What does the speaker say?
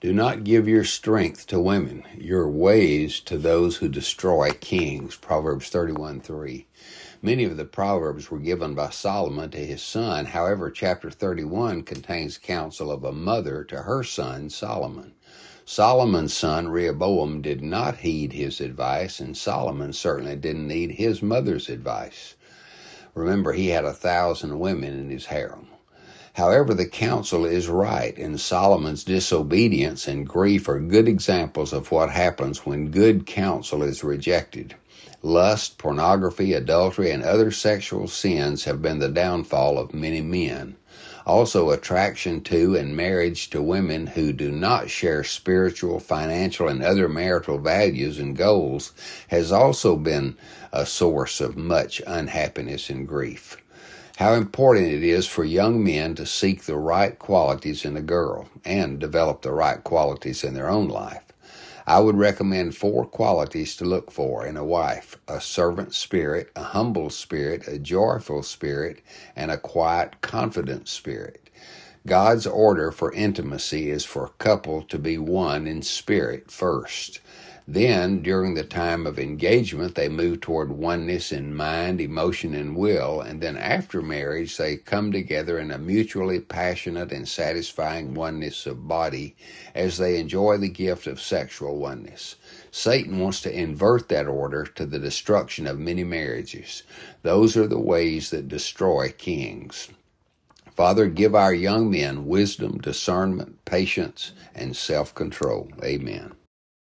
Do not give your strength to women, your ways to those who destroy kings. Proverbs 31 3. Many of the Proverbs were given by Solomon to his son. However, chapter 31 contains counsel of a mother to her son Solomon. Solomon's son Rehoboam did not heed his advice, and Solomon certainly didn't need his mother's advice. Remember, he had a thousand women in his harem. However, the counsel is right, and Solomon's disobedience and grief are good examples of what happens when good counsel is rejected. Lust, pornography, adultery, and other sexual sins have been the downfall of many men. Also, attraction to and marriage to women who do not share spiritual, financial, and other marital values and goals has also been a source of much unhappiness and grief how important it is for young men to seek the right qualities in a girl and develop the right qualities in their own life. I would recommend four qualities to look for in a wife a servant spirit, a humble spirit, a joyful spirit, and a quiet, confident spirit. God's order for intimacy is for a couple to be one in spirit first. Then, during the time of engagement, they move toward oneness in mind, emotion, and will. And then, after marriage, they come together in a mutually passionate and satisfying oneness of body as they enjoy the gift of sexual oneness. Satan wants to invert that order to the destruction of many marriages. Those are the ways that destroy kings. Father, give our young men wisdom, discernment, patience, and self control. Amen.